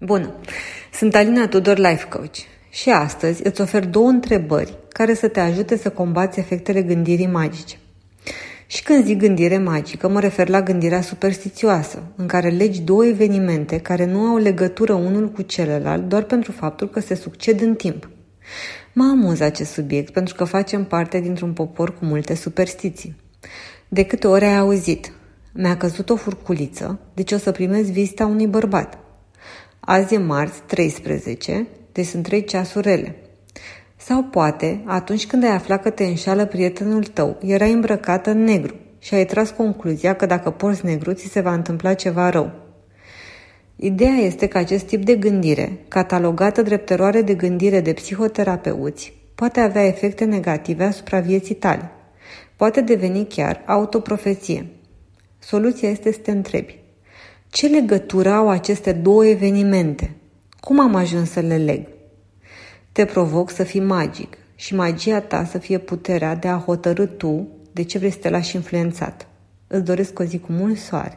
Bună! Sunt Alina Tudor, Life Coach și astăzi îți ofer două întrebări care să te ajute să combați efectele gândirii magice. Și când zic gândire magică, mă refer la gândirea superstițioasă, în care legi două evenimente care nu au legătură unul cu celălalt doar pentru faptul că se succed în timp. Mă amuză acest subiect pentru că facem parte dintr-un popor cu multe superstiții. De câte ori ai auzit, mi-a căzut o furculiță, deci o să primesc vizita unui bărbat – Azi e marți 13, deci sunt 3 ceasuri rele. Sau poate, atunci când ai aflat că te înșală prietenul tău, era îmbrăcată în negru și ai tras concluzia că dacă porți negru, ți se va întâmpla ceva rău. Ideea este că acest tip de gândire, catalogată drept eroare de gândire de psihoterapeuți, poate avea efecte negative asupra vieții tale. Poate deveni chiar autoprofeție. Soluția este să te întrebi. Ce legătură au aceste două evenimente? Cum am ajuns să le leg? Te provoc să fii magic și magia ta să fie puterea de a hotărâ tu de ce vrei să te lași influențat. Îți doresc o zi cu mult soare.